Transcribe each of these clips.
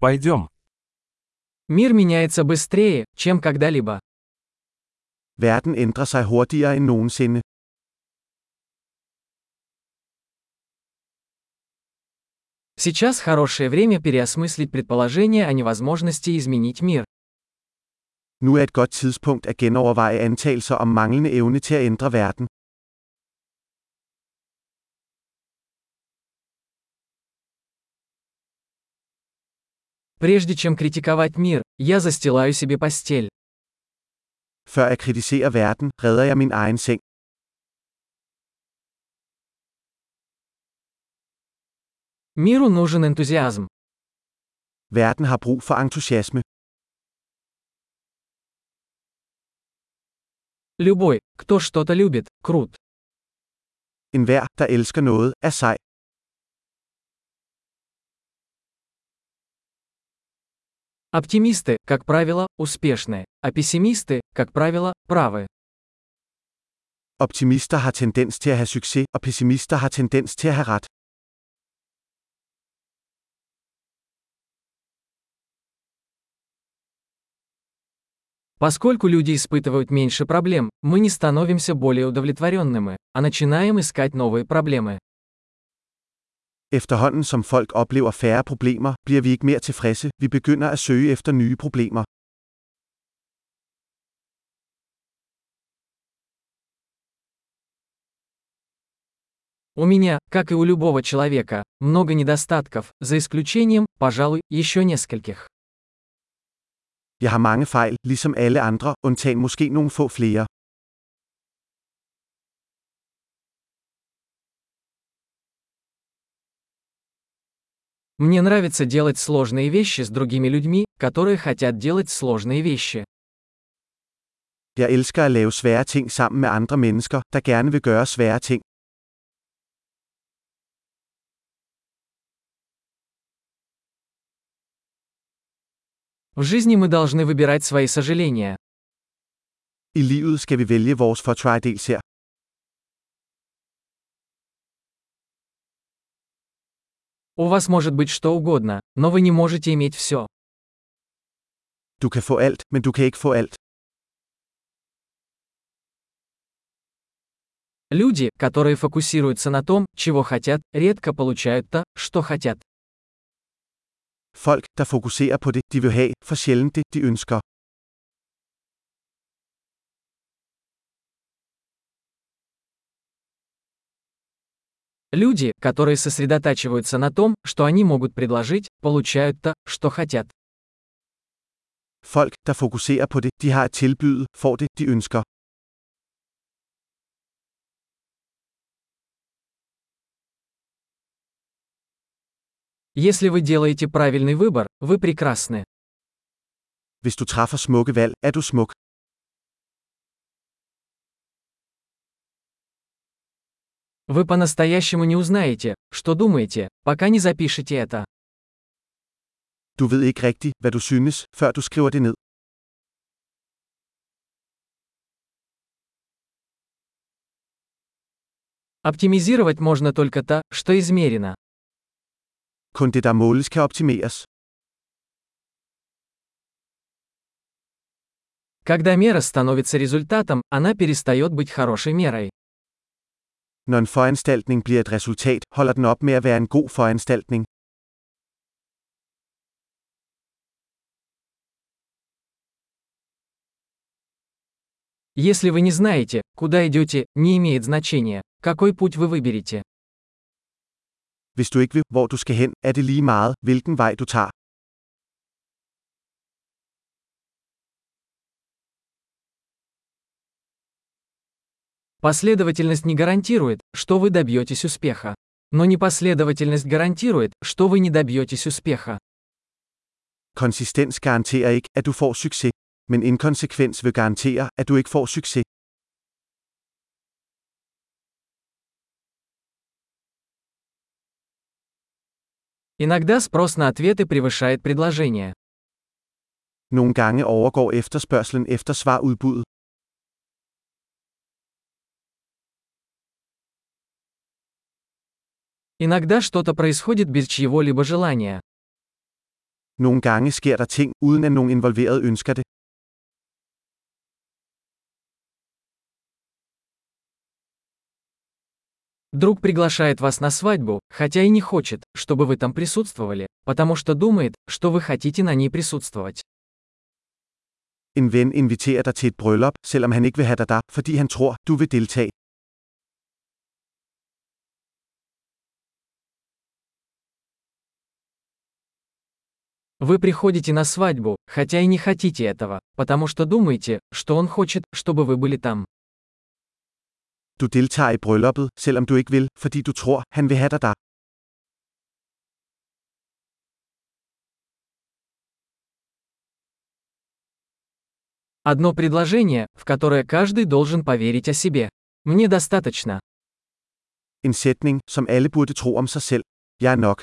Пойдем. Мир меняется быстрее, чем когда-либо. Verden ændrer sig hurtigere end nogensinde. Сейчас хорошее время переосмыслить предположение о невозможности изменить мир. Nu er et godt tidspunkt at genoverveje antagelser om manglende evne til at ændre verden. Прежде чем критиковать мир, я застилаю себе постель. Før jeg kritiserer verden, redder jeg min egen seng. Миру нужен энтузиазм. Verden har brug for entusiasme. Любой, кто что-то любит, крут. Enhver, der elsker noget, er sej. Оптимисты, как правило, успешны, а пессимисты, как правило, правы. Optimister har tendens til at have succes, og pessimister har tendens til at have ret. Поскольку люди испытывают меньше проблем, мы не становимся более удовлетворенными, а начинаем искать новые проблемы. Efterhånden som folk oplever færre problemer, bliver vi ikke mere tilfredse, vi begynder at søge efter nye problemer. У меня, как и у любого человека, много недостатков, за исключением, пожалуй, еще нескольких. Jeg har mange fejl, ligesom alle andre, undtagen måske nogle få flere. Мне нравится делать сложные вещи с другими людьми, которые хотят делать сложные вещи. Jeg elsker at lave svære ting sammen med andre mennesker, der gerne vil gøre svære ting. В жизни мы должны выбирать свои сожаления. I livet skal vi vælge vores fortrædelse. У вас может быть что угодно, но вы не можете иметь все. Du kan få alt, men du kan ikke få alt. Люди, которые фокусируются на том, чего хотят, редко получают то, что хотят. Folk, der fokuserer på det, de vil have, for sjældent det, de ønsker. Люди, которые сосредотачиваются на том, что они могут предложить, получают то, что хотят. Folk, der fokuserer på det, de har at tilbyde, får det, de ønsker. Если вы делаете правильный выбор, вы прекрасны. Hvis du træffer smukke valg, er du smuk. Вы по-настоящему не узнаете, что думаете, пока не запишете это. Du ved ikke rigtigt, hvad du synes, før du skriver det ned. Оптимизировать можно только то, что измерено. Kun det, der måles, kan optimeres. Когда мера становится результатом, она перестает быть хорошей мерой. Når en foranstaltning bliver et resultat, holder den op med at være en god foranstaltning. Если вы не знаете, куда идете, не имеет значения, какой путь вы выберете. Hvis du ikke ved, hvor du skal hen, er det lige meget, hvilken vej du tager. Последовательность не гарантирует, что вы добьетесь успеха. Но непоследовательность гарантирует, что вы не добьетесь успеха. Konsistens garanterer ikke, at du får succes. Men inkonsekvens vil garantere, at du ikke får succes. Иногда спрос на ответы превышает предложение. Nogle gange overgår efterspørgselen efter svar udbuddet. Иногда что-то происходит без чьего-либо желания. Nogle gange sker der ting, uden at nogen involveret ønsker det. Друг приглашает вас на свадьбу, хотя и не хочет, чтобы вы там присутствовали, потому что думает, что вы хотите на ней присутствовать. En ven inviterer dig til et bryllup, selvom han ikke vil have dig der, fordi han tror, du vil deltage. Вы приходите на свадьбу, хотя и не хотите этого, потому что думаете, что он хочет, чтобы вы были там. Du deltager i brylluppet, selvom du ikke vil, fordi du tror, han vil have dig der. Одно предложение, в которое каждый должен поверить о себе. Мне достаточно. En sætning, som alle burde tro om sig selv. Jeg er nok.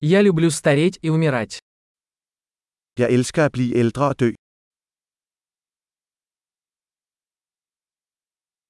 Я люблю стареть и умирать. At blive ældre og dø.